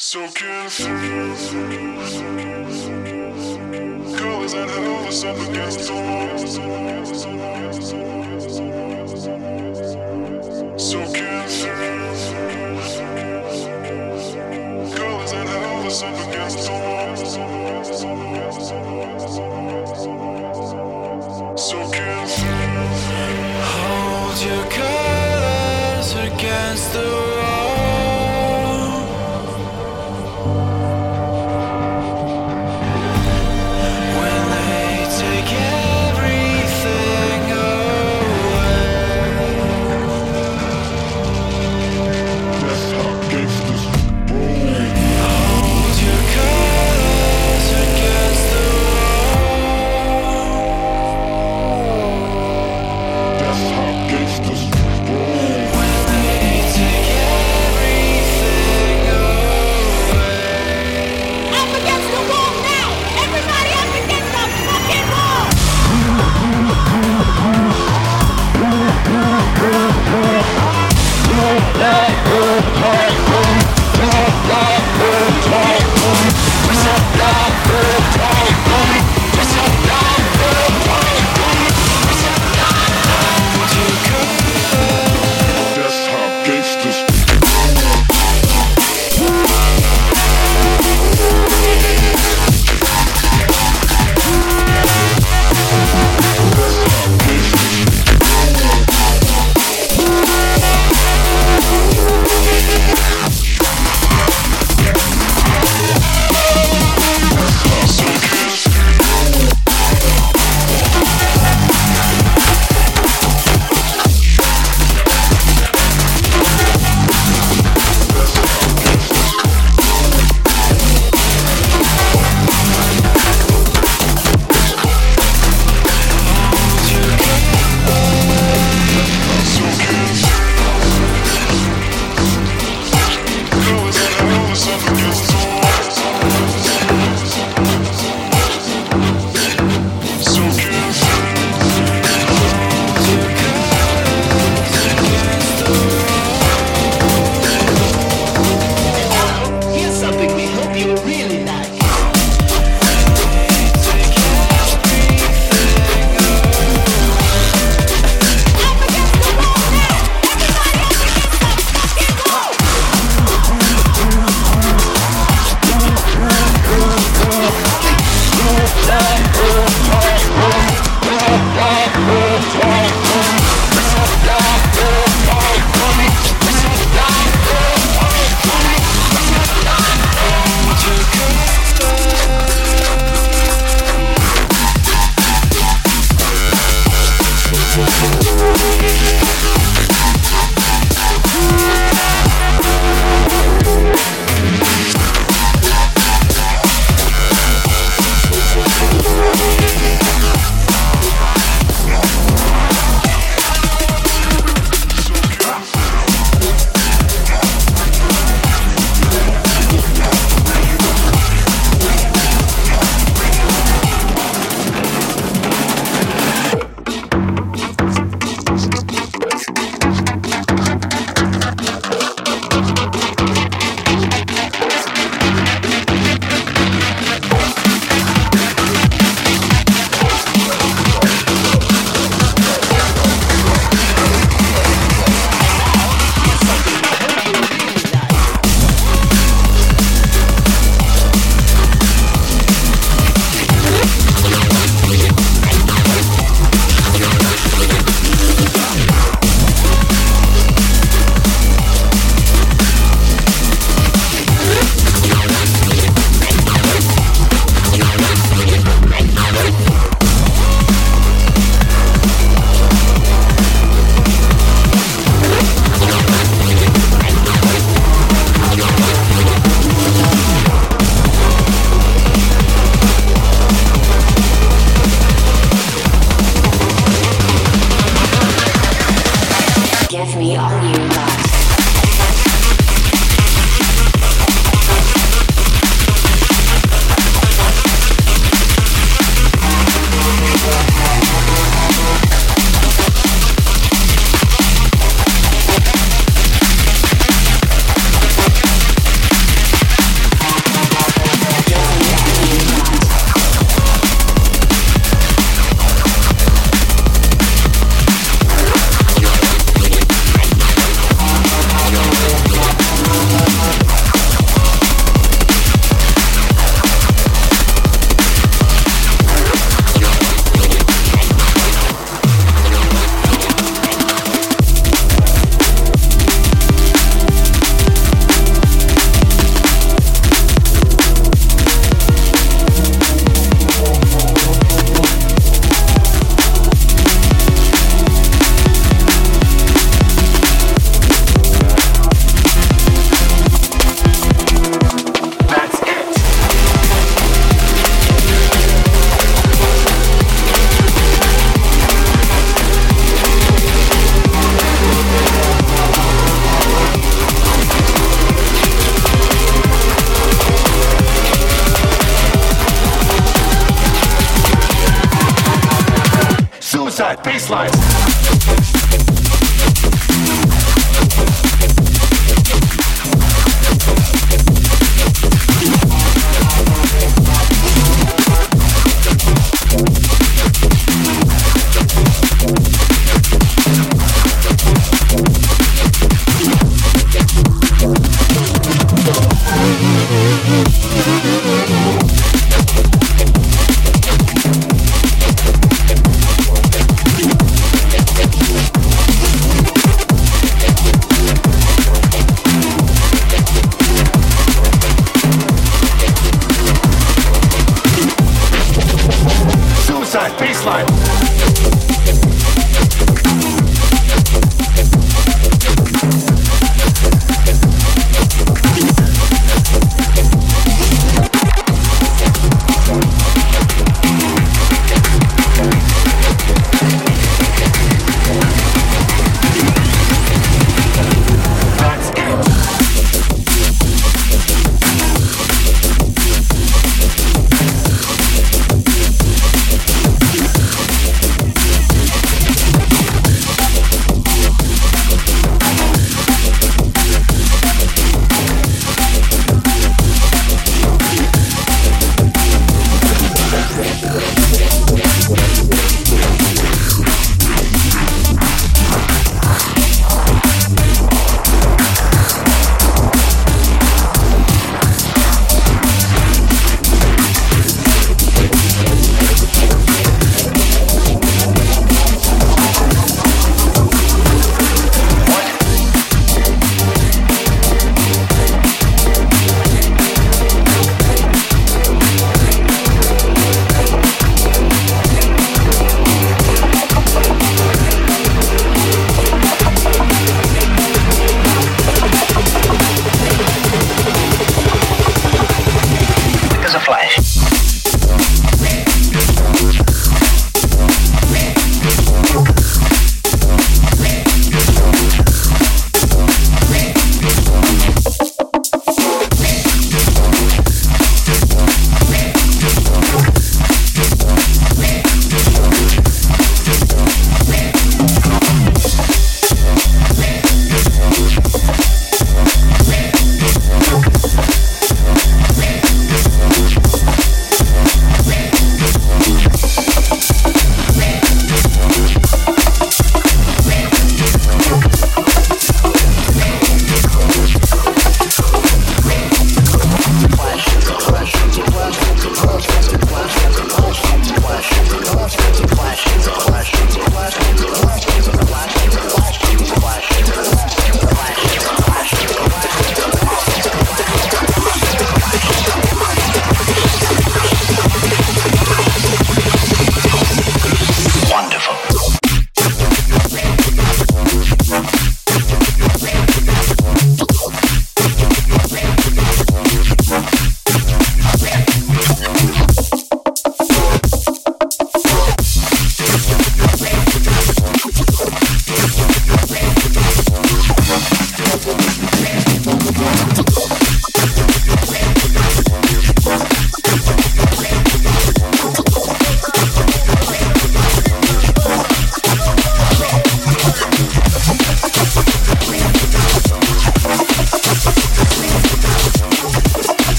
Soaking through. Colors held us up against the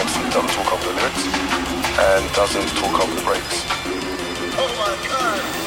Doesn't talk over the lyrics and doesn't talk over the breaks. Oh my god!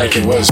Like it was.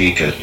Speaker.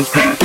You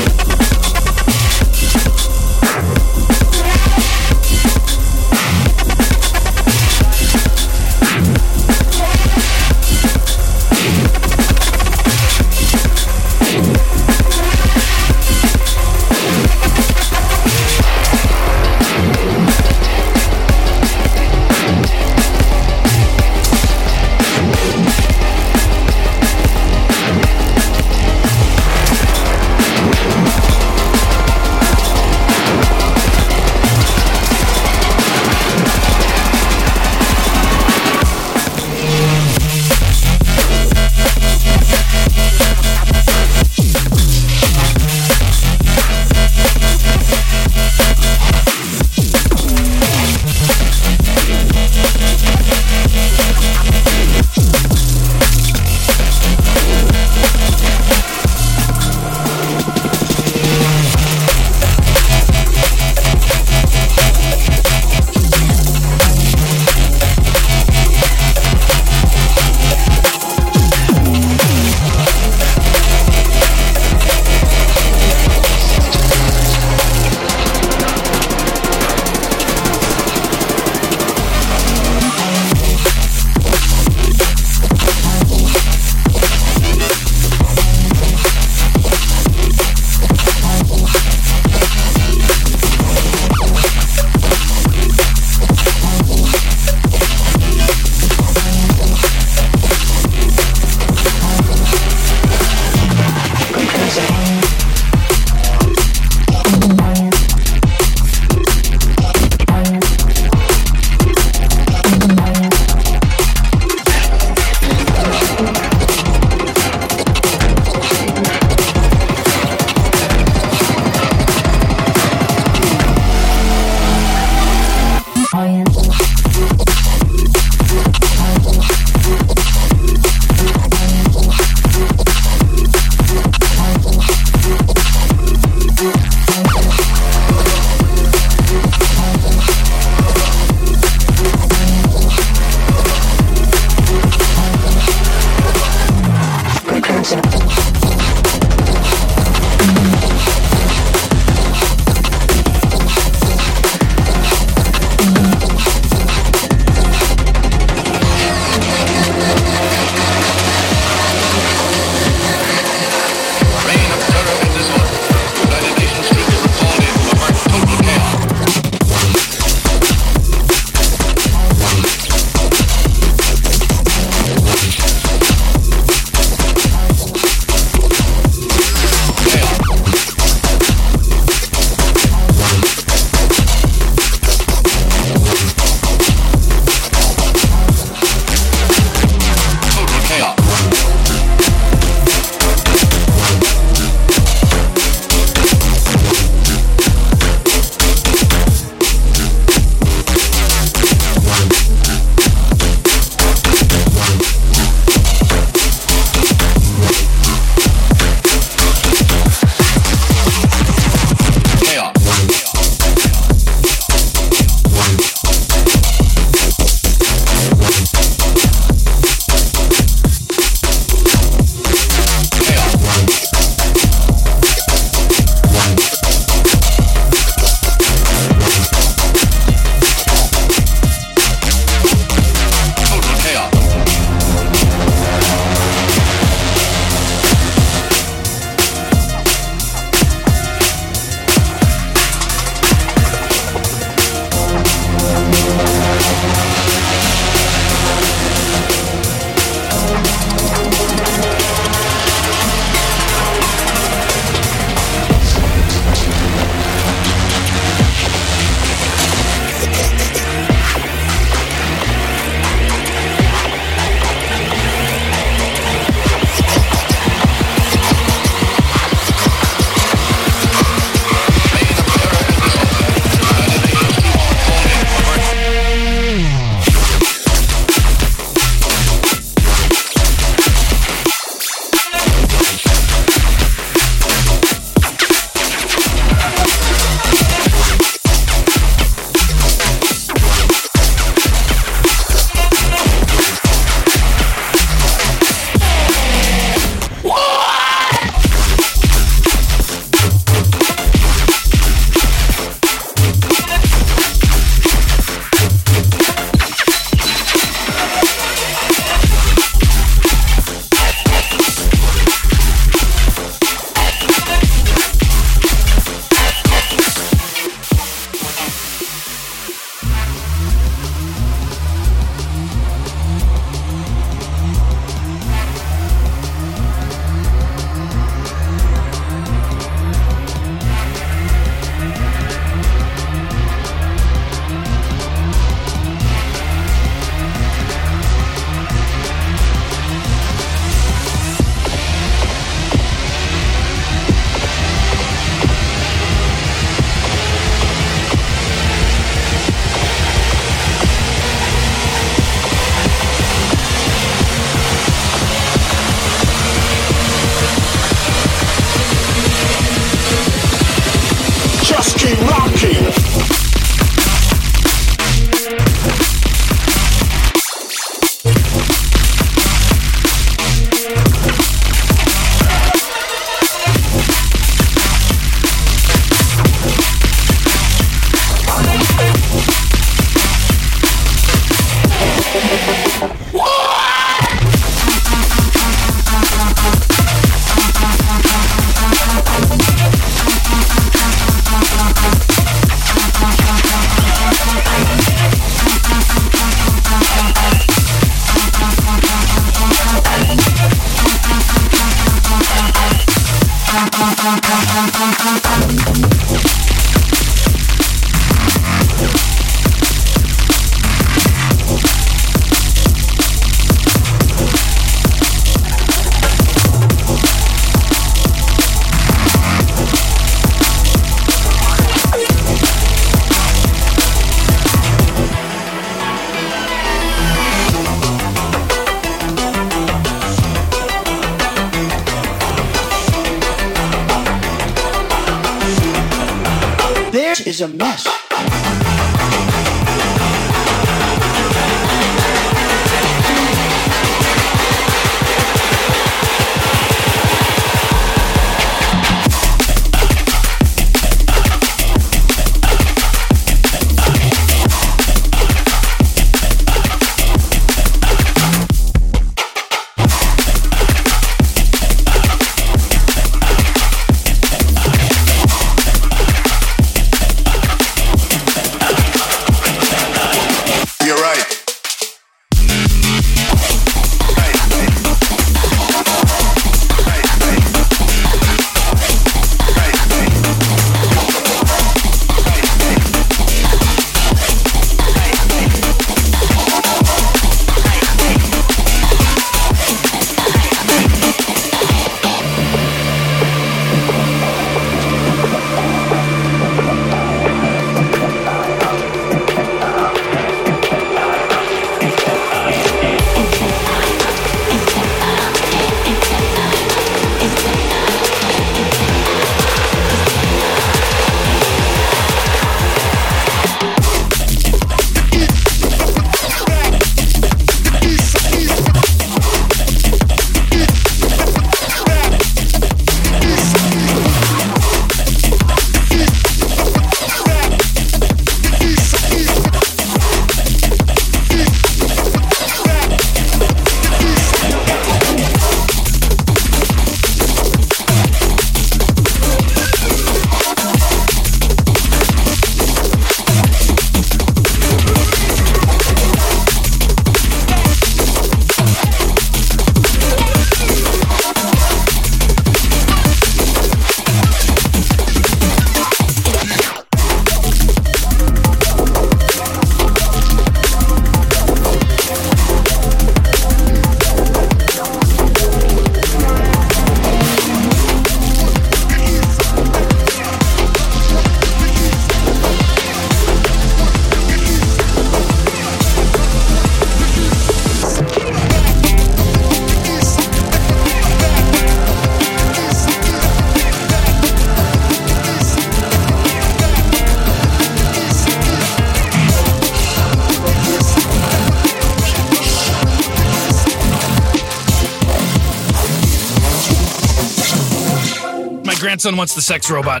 My grandson wants the sex robot.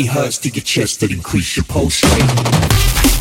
It hurts to your chest that increase your pulse rate.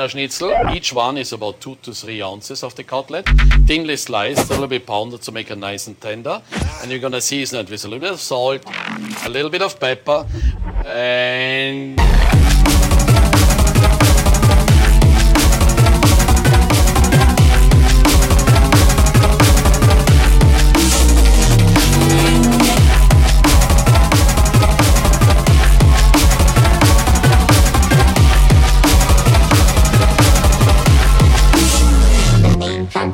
Wiener Schnitzel. Each one is about two to three ounces of the cutlet. Thinly sliced, a little bit pounded to make it nice and tender. And you're gonna season it with a little bit of salt, a little bit of pepper, and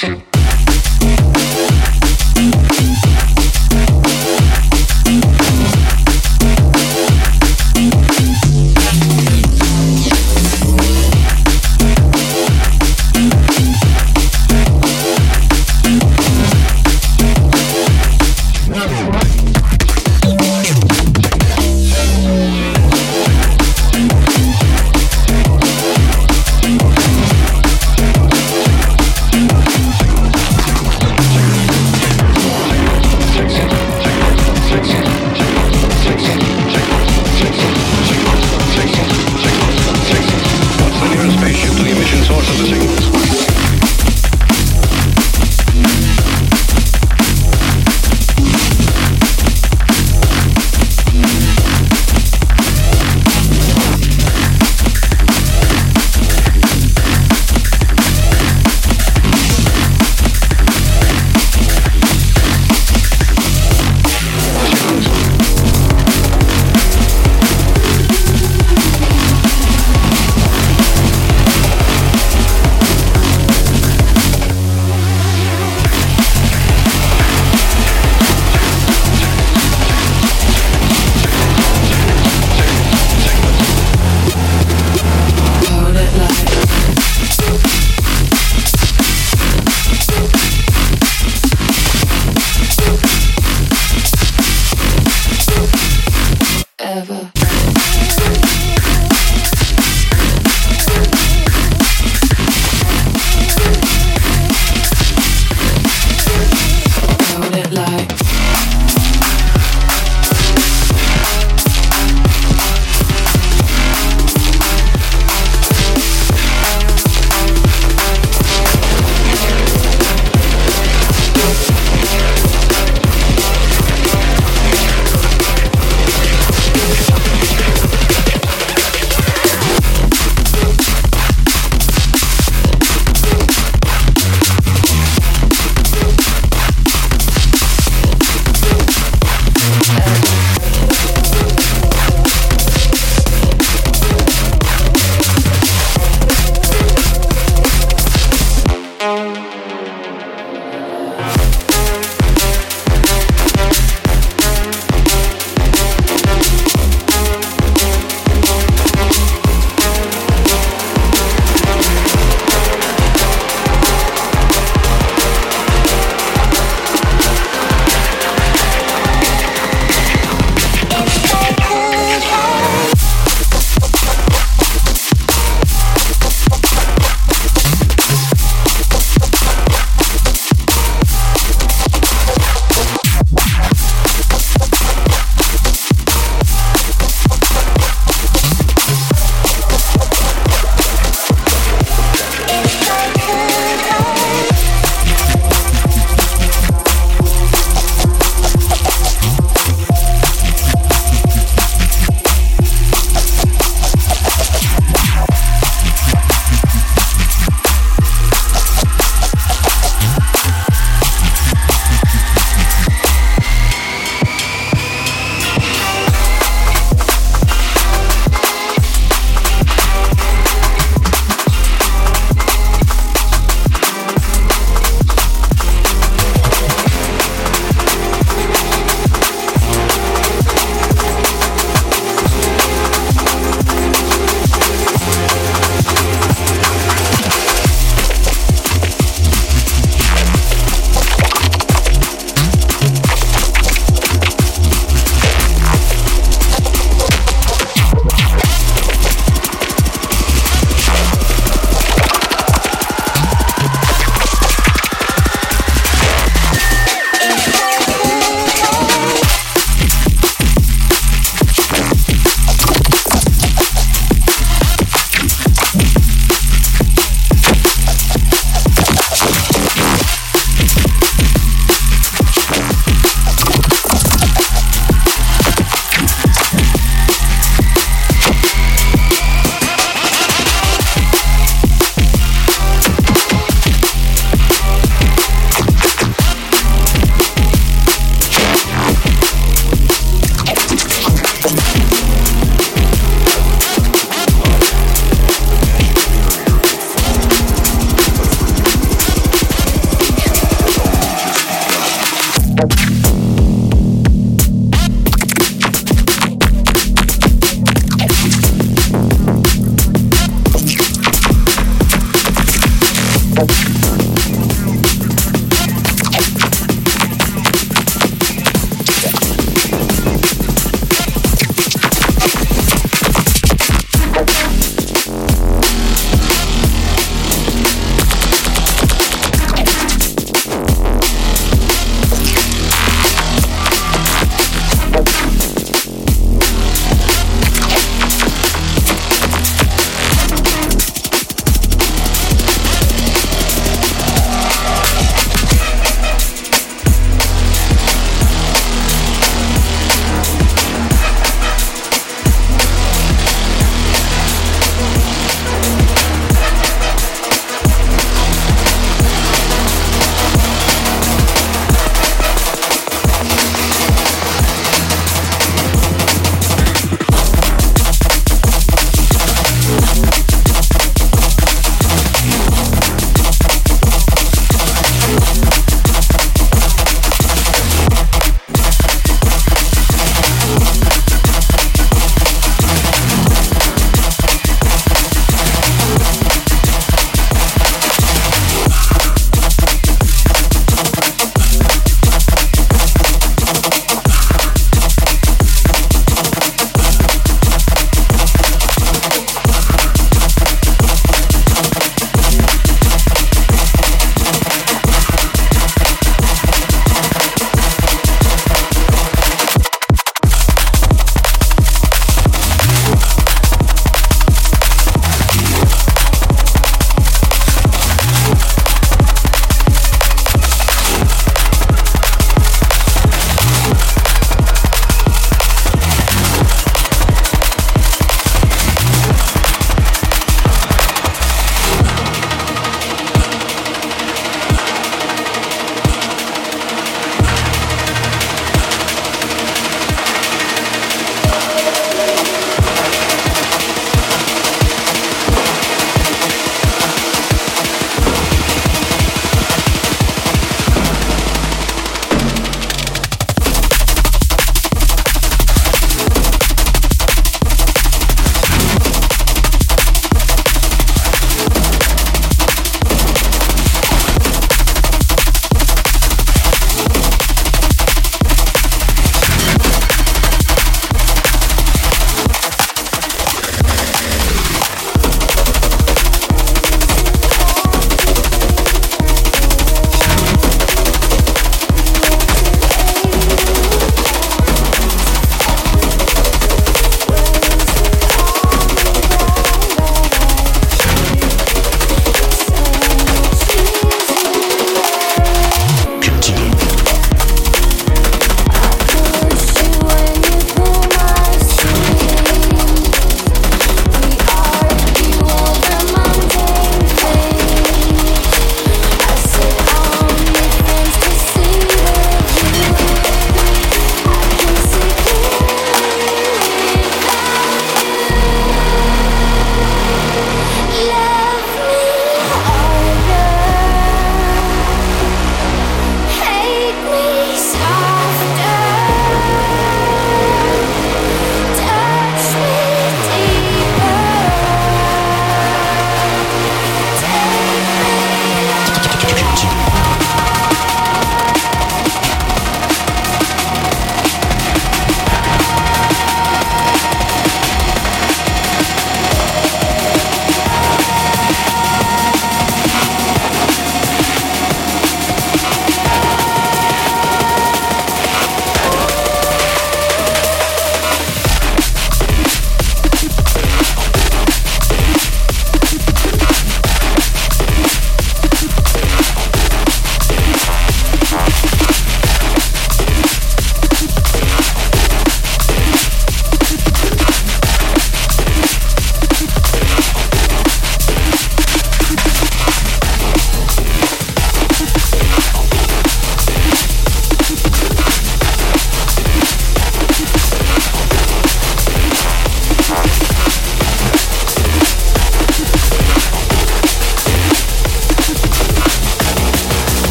function.